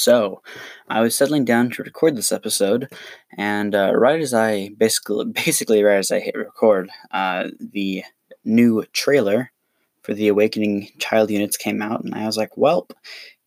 So, I was settling down to record this episode, and uh, right as I basically, basically right as I hit record, uh, the new trailer for the Awakening Child Units came out, and I was like, "Well,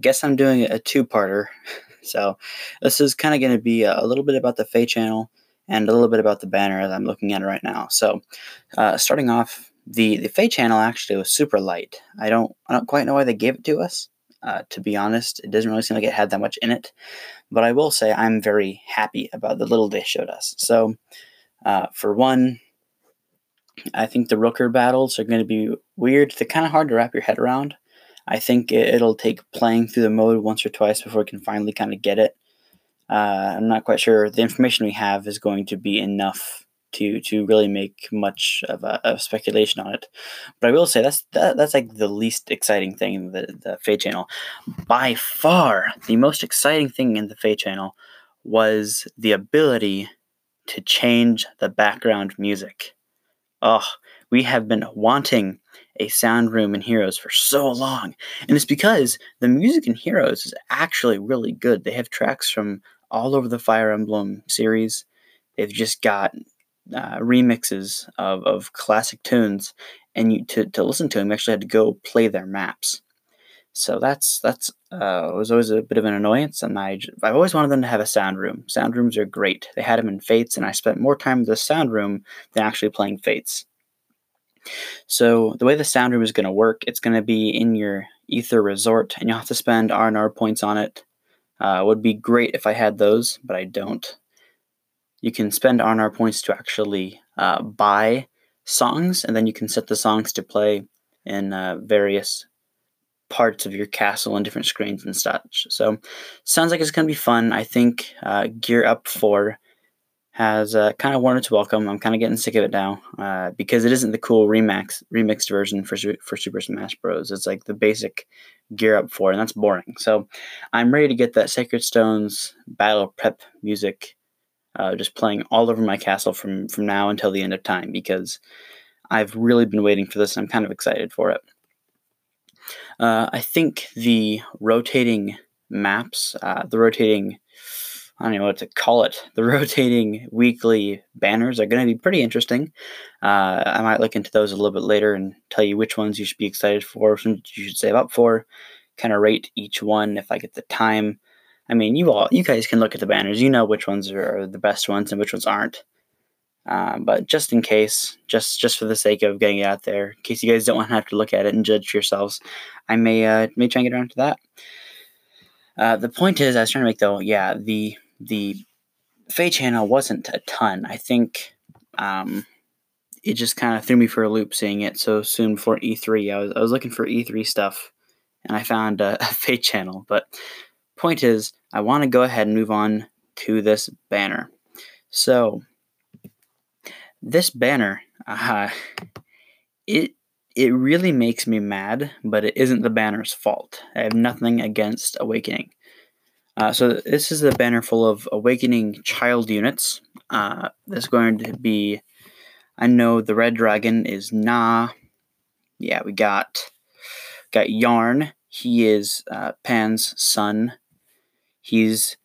guess I'm doing a two-parter." so, this is kind of going to be a, little bit about the Feh channel and a little bit about the banner that I'm looking at right now. So, uh, starting off, the the Feh channel actually was super light. I don't I don't quite know why they gave it to us. Uh, to be honest, it doesn't really seem like it had that much in it. But I will say I'm very happy about the little they showed us. So, uh, for one, I think the Rokkr battles are going to be weird. They're kind of hard to wrap your head around. I think it'll take playing through the mode once or twice before we can finally kind of get it. Uh, I'm not quite sure the information we have is going to be enough to to really make much of a, a, speculation on it. But I will say that's that, that's like the least exciting thing in the the Feh channel. By far, the most exciting thing in the Feh channel was the ability to change the background music. Oh, we have been wanting a sound room in Heroes for so long, and it's because the music in Heroes is actually really good. They have tracks from all over the Fire Emblem series. They've just got uh, remixes of, of classic tunes, and you to, to listen to them, you actually had to go play their maps. So that's that's uh, was always a bit of an annoyance, and I I've always wanted them to have a sound room. Sound rooms are great. They had them in Fates, and I spent more time in the sound room than actually playing Fates. So the way the sound room is going to work, it's going to be in your Aether Resort, and you'll have to spend R and R points on it. Uh, would be great if I had those, but I don't you can spend R&R points to actually uh, buy songs, and then you can set the songs to play in uh, various parts of your castle and different screens and such. So, sounds like it's going to be fun. I think uh, Gear Up 4 has uh, kind of worn its welcome. I'm kind of getting sick of it now uh, because it isn't the cool remix remixed version for for Super Smash Bros. It's like the basic Gear Up 4, and that's boring. So, I'm ready to get that Sacred Stones battle prep music uh, just playing all over my castle from from now until the end of time because I've really been waiting for this. and I'm kind of excited for it. Uh, I think the rotating maps, uh, the rotating, I don't know what to call it, the rotating weekly banners are going to be pretty interesting. Uh, I might look into those a little bit later and tell you which ones you should be excited for, which ones you should save up for, kind of rate each one if I get the time. I mean, you all, you guys can look at the banners. You know which ones are the best ones and which ones aren't. Uh, but just in case, just just for the sake of getting it out there, in case you guys don't want to have to look at it and judge yourselves, I may uh, may try and get around to that. Uh, the point is, I was trying to make though, yeah, the the Feh channel wasn't a ton. I think um, it just kind of threw me for a loop seeing it so soon before E3. I was I was looking for E3 stuff, and I found a, a Feh channel, but point is, I want to go ahead and move on to this banner. So, this banner, uh, it it really makes me mad, but it isn't the banner's fault. I have nothing against Awakening. Uh, so this is the banner full of Awakening child units. Uh, there's going to be, I know the red dragon is Nah. Yeah, we got got Yarne. He is uh, Panne's son. He's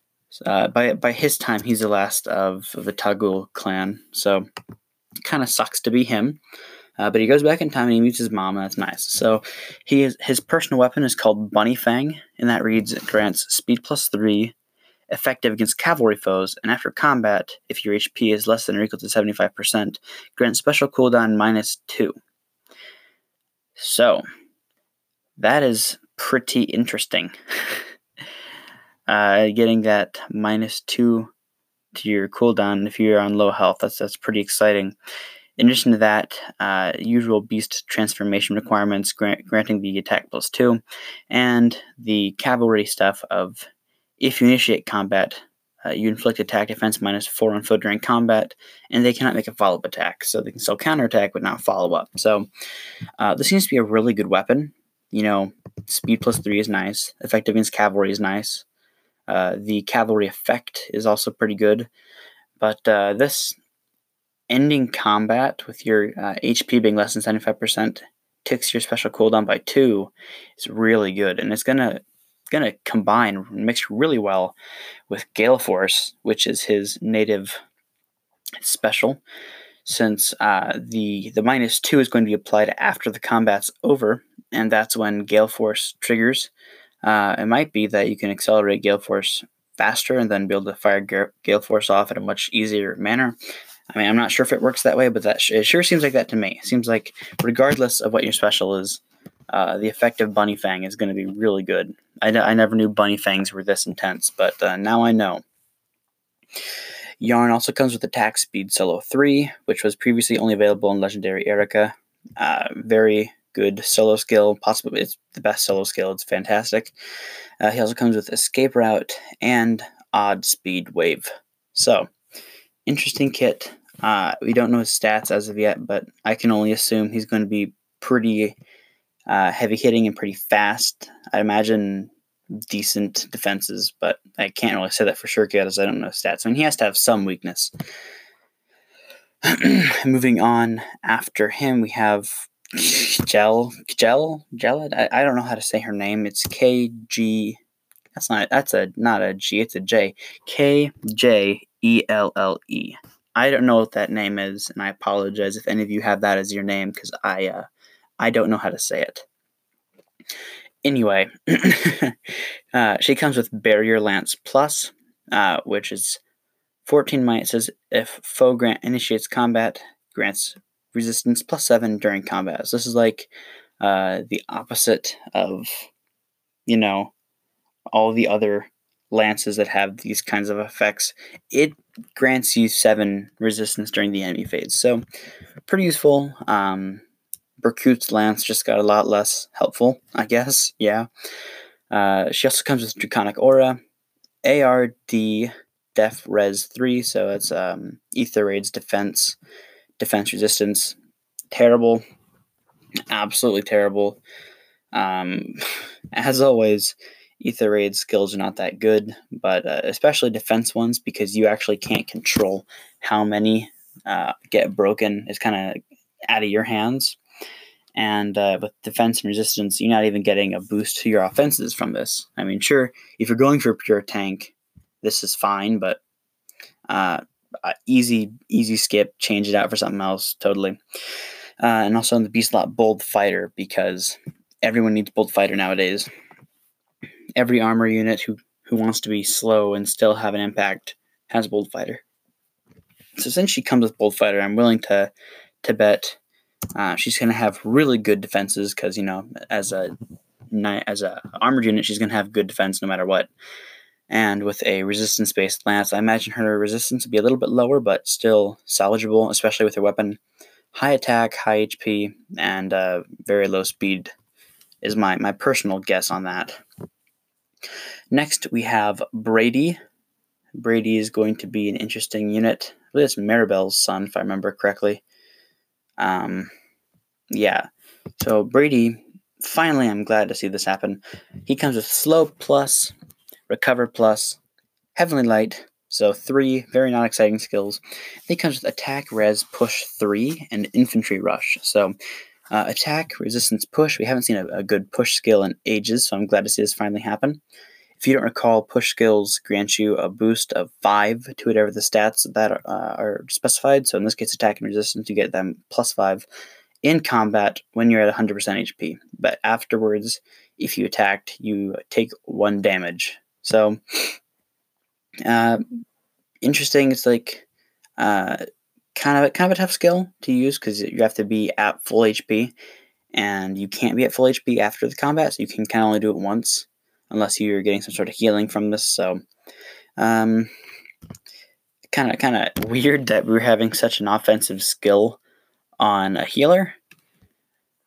uh, by by his time, he's the last of, of the Taguel clan, so kind of sucks to be him. Uh, but he goes back in time and he meets his mom, and that's nice. So he is, his personal weapon is called Bunny Fang, and that reads grants speed plus three, effective against cavalry foes, and after combat, if your HP is less than or equal to seventy five percent, grants special cooldown minus two. So that is pretty interesting. uh, getting that minus two to your cooldown if you're on low health. That's that's pretty exciting. In addition to that, uh, usual beast transformation requirements grant, granting the attack plus two, and the cavalry stuff of if you initiate combat, uh, you inflict attack defense minus four on foot during combat, and they cannot make a follow up attack, so they can still counterattack but not follow up. So uh, this seems to be a really good weapon. You know, speed plus three is nice. Effective against cavalry is nice. Uh, the cavalry effect is also pretty good, but uh, this ending combat with your uh, HP being less than 75% ticks your special cooldown by two is really good, and it's gonna to combine mix really well with Gale Force, which is his native special, since uh, the the minus two is going to be applied after the combat's over, and that's when Gale Force triggers. Uh, it might be that you can accelerate Gale Force faster and then be able to fire Gale Force off in a much easier manner. I mean, I'm not sure if it works that way, but that sh- it sure seems like that to me. It seems like regardless of what your special is, uh, the of Bunny Fang is going to be really good. I, n- I never knew Bunny Fangs were this intense, but uh, now I know. Yarne also comes with attack speed solo 3, which was previously only available in Legendary Eirika. Uh, very good solo skill, possibly it's the best solo skill, it's fantastic. Uh, he also comes with escape route and odd speed wave. So, interesting kit. Uh, we don't know his stats as of yet, but I can only assume he's going to be pretty uh, heavy hitting and pretty fast. I imagine decent defenses, but I can't really say that for sure because I don't know stats. I mean, he has to have some weakness. Moving on after him, we have Gel, Gel, Gel. I, I don't know how to say her name. It's K G. That's not. That's a not a G. It's a J. K J E L L E. I don't know what that name is, and I apologize if any of you have that as your name because I uh, I don't know how to say it. Anyway, uh, she comes with Barrier Lance Plus, uh, which is 14 might. says if foe grant initiates combat, grants resistance plus 7 during combat. So this is like uh, the opposite of, you know, all the other lances that have these kinds of effects. It grants you 7 resistance during the enemy phase. So pretty useful. Um, Berkute's lance just got a lot less helpful, I guess. Yeah. Uh, she also comes with Draconic Aura, ARD Def Res 3, so it's um, Aether Raid's defense, defense resistance. Terrible. Absolutely terrible. Um, as always, Aether Raid skills are not that good, but uh, especially defense ones because you actually can't control how many uh, get broken. It's kind of out of your hands. And uh, with defense and resistance, you're not even getting a boost to your offenses from this. I mean, sure, if you're going for a pure tank, this is fine, but uh, easy, easy skip, change it out for something else, totally. Uh, and also in the B slot, bold fighter because everyone needs bold fighter nowadays. Every armor unit who who wants to be slow and still have an impact has bold fighter. So since she comes with bold fighter, I'm willing to to bet uh, she's going to have really good defenses because you know, as a as a armored unit, she's going to have good defense no matter what. And with a resistance based lance, I imagine her resistance would be a little bit lower, but still salvageable, especially with her weapon. High attack, high HP, and uh, very low speed is my, my personal guess on that. Next, we have Brady. Brady is going to be an interesting unit. I believe it's Maribelle's son, if I remember correctly. Um, yeah. So Brady, finally, I'm glad to see this happen. He comes with slow plus, recover plus, heavenly light. So three very not exciting skills. He comes with attack, res, push three, and infantry rush. So uh, attack, resistance, push. We haven't seen a, a good push skill in ages, so I'm glad to see this finally happen. If you don't recall, push skills grant you a boost of 5 to whatever the stats that uh, are specified. So in this case, attack and resistance, you get them plus 5 in combat when you're at 100% HP. But afterwards, if you attacked, you take 1 damage. So, uh, interesting. It's like uh, kind of kind of a tough skill to use because you have to be at full HP, and you can't be at full HP after the combat, so you can kind of only do it once unless you're getting some sort of healing from this. So, kind of kind of weird that we're having such an offensive skill on a healer.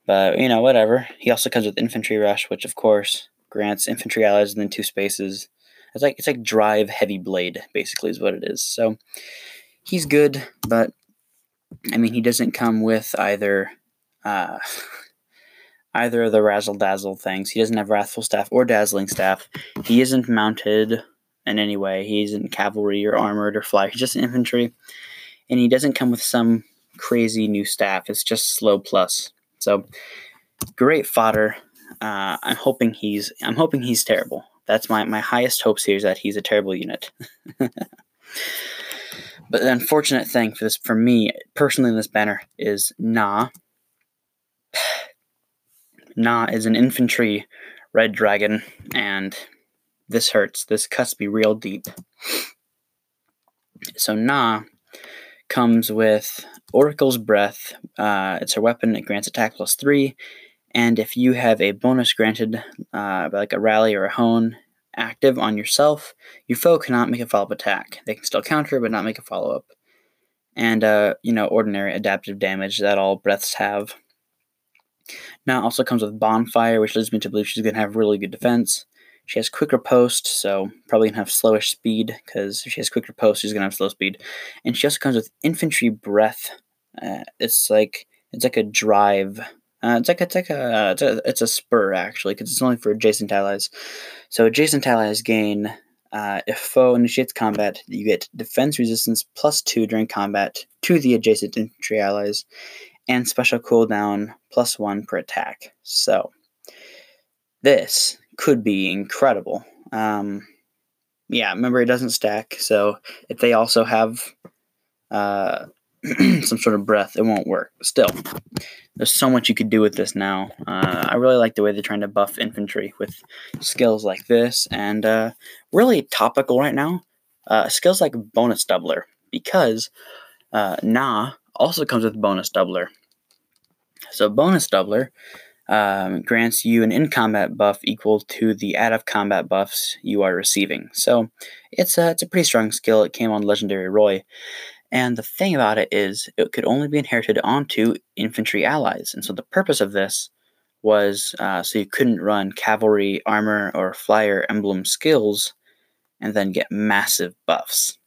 But you know, whatever. He also comes with infantry rush, which of course grants infantry allies within two spaces. It's like it's like drive heavy blade, basically, is what it is. So he's good, but I mean, he doesn't come with either. Uh, either of the razzle dazzle things. He doesn't have wrathful staff or dazzling staff. He isn't mounted in any way. He isn't cavalry or armored or fly. He's just infantry, and he doesn't come with some crazy new staff. It's just slow plus. So great fodder. Uh, I'm hoping he's I'm hoping he's terrible, That's my, my highest hopes here is that he's a terrible unit. but the unfortunate thing for this, for me personally, in this banner is Nah. Nah is an infantry red dragon, and this hurts. This cuts me real deep. So Nah comes with Oracle's Breath. Uh, it's a weapon. It grants attack plus three, and if you have a bonus granted, uh, like a rally or a hone, active on yourself, your foe cannot make a follow-up attack. They can still counter, but not make a follow-up. And uh, you know, ordinary adaptive damage that all breaths have. Nah also comes with bonfire, which leads me to believe she's gonna have really good defense. She has quicker riposte, so probably gonna have slowish speed because if she has quicker riposte, she's gonna have slow speed. And she also comes with infantry breath. Uh, it's like it's like a drive. Uh, it's like it's like a it's a, it's a spur actually because it's only for adjacent allies. So adjacent allies gain uh, if foe initiates combat, you get defense resistance plus two during combat to the adjacent infantry allies, and special cooldown plus one per attack. So this could be incredible. Um, yeah, remember it doesn't stack, so if they also have uh, some sort of breath, it won't work. Still, there's so much you could do with this now. Uh, I really like the way they're trying to buff infantry with skills like this, and uh, really topical right now. Uh, skills like bonus doubler, because uh, Nah also comes with bonus doubler. So bonus doubler um, grants you an in combat buff equal to the out of combat buffs you are receiving. So it's a, it's a pretty strong skill. It came on Legendary Roy. And the thing about it is, it could only be inherited onto infantry allies. And so the purpose of this was uh, so you couldn't run cavalry, armor, or flyer emblem skills and then get massive buffs.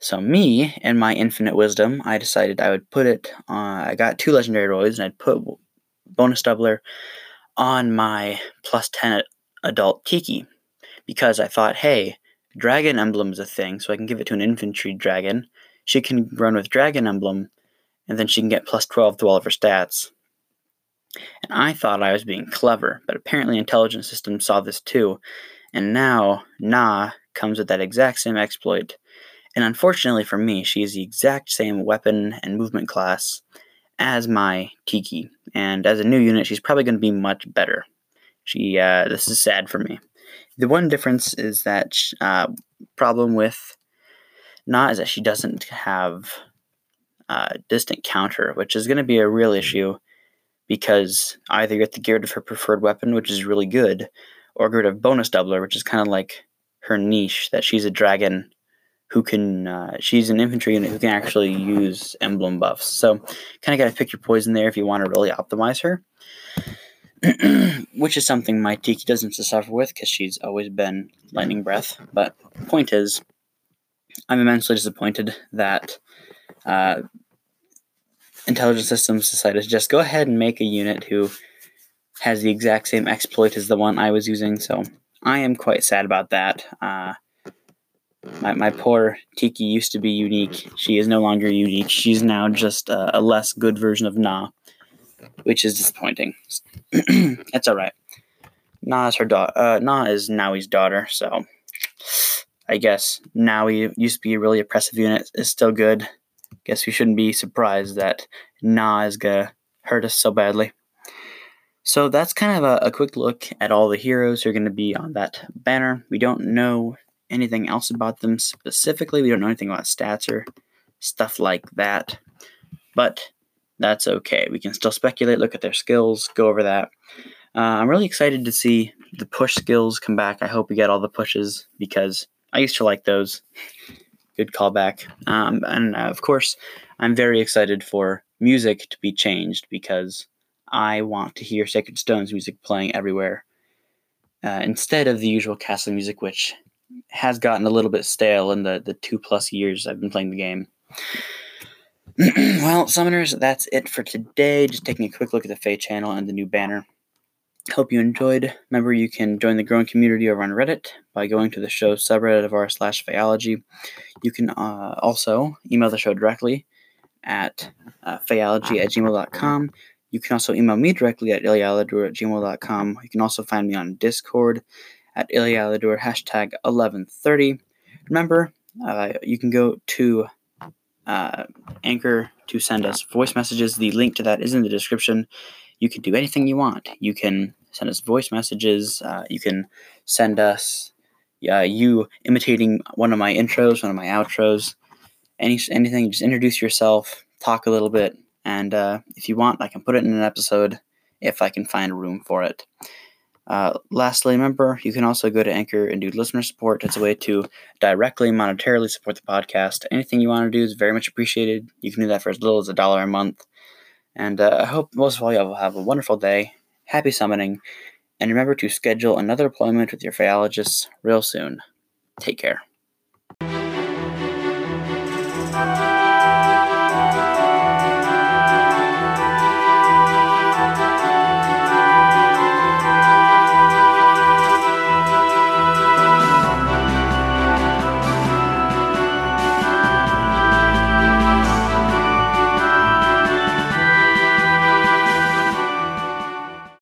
So me, in my infinite wisdom, I decided I would put it. Uh, I got two legendary Roys, and I'd put bonus doubler on my plus 10 adult Tiki because I thought, hey, dragon emblem is a thing, so I can give it to an infantry dragon. She can run with dragon emblem, and then she can get plus 12 to all of her stats. And I thought I was being clever, but apparently Intelligent Systems saw this too, and now Nah comes with that exact same exploit. And unfortunately for me, she is the exact same weapon and movement class as my Tiki, and as a new unit, she's probably going to be much better. She, uh, this is sad for me. The one difference is that uh, problem with Nah is that she doesn't have uh, distant counter, which is going to be a real issue because either you get rid of her preferred weapon, which is really good, or get of bonus doubler, which is kind of like her niche that she's a dragon who can uh, she's an infantry unit who can actually use emblem buffs. So kind of got to pick your poison there if you want to really optimize her. Which is something my Tiki doesn't suffer with because she's always been lightning breath. But point is, I'm immensely disappointed that uh, Systems decided to just go ahead and make a unit who has the exact same exploit as the one I was using. So I am quite sad about that. Uh, my, my poor Tiki used to be unique. She is no longer unique. She's now just a, a less good version of Nah, which is disappointing. it's all right. Nah is her daughter. Uh, Nah is Nowi's daughter, so I guess Nowi used to be a really oppressive unit. Is still good. Guess we shouldn't be surprised that Nah is gonna hurt us so badly. So that's kind of a, a quick look at all the heroes who are to be on that banner. We don't know anything else about them specifically. We don't know anything about stats or stuff like that. But that's okay. We can still speculate, look at their skills, go over that. Uh, I'm really excited to see the push skills come back. I hope we get all the pushes because I used to like those. Good callback. Um, and uh, of course, I'm very excited for music to be changed because I want to hear Sacred Stones music playing everywhere uh, instead of the usual castle music, which has gotten a little bit stale in the, the two plus years I've been playing the game. well, summoners, that's it for today. Just taking a quick look at the Feh channel and the new banner. Hope you enjoyed. Remember, you can join the growing community over on Reddit by going to the show subreddit of r slash Phaeology. You can uh, also email the show directly at uh, phaeology at gmail.com. You can also email me directly at ilialadur at gmail.com. You can also find me on Discord at Ilialador hashtag 1130. Remember, uh, you can go to uh, Anchor to send us voice messages. The link to that is in the description. You can do anything you want. You can send us voice messages. Uh, you can send us uh, you imitating one of my intros, one of my outros, any anything. Just introduce yourself, talk a little bit, and uh, if you want, I can put it in an episode if I can find room for it. Uh, lastly, remember, you can also go to Anchor and do listener support. It's a way to directly monetarily support the podcast. Anything you want to do is very much appreciated. You can do that for as little as a dollar a month. And uh, I hope most of all you will have a wonderful day. Happy summoning. And remember to schedule another appointment with your phyologist real soon. Take care.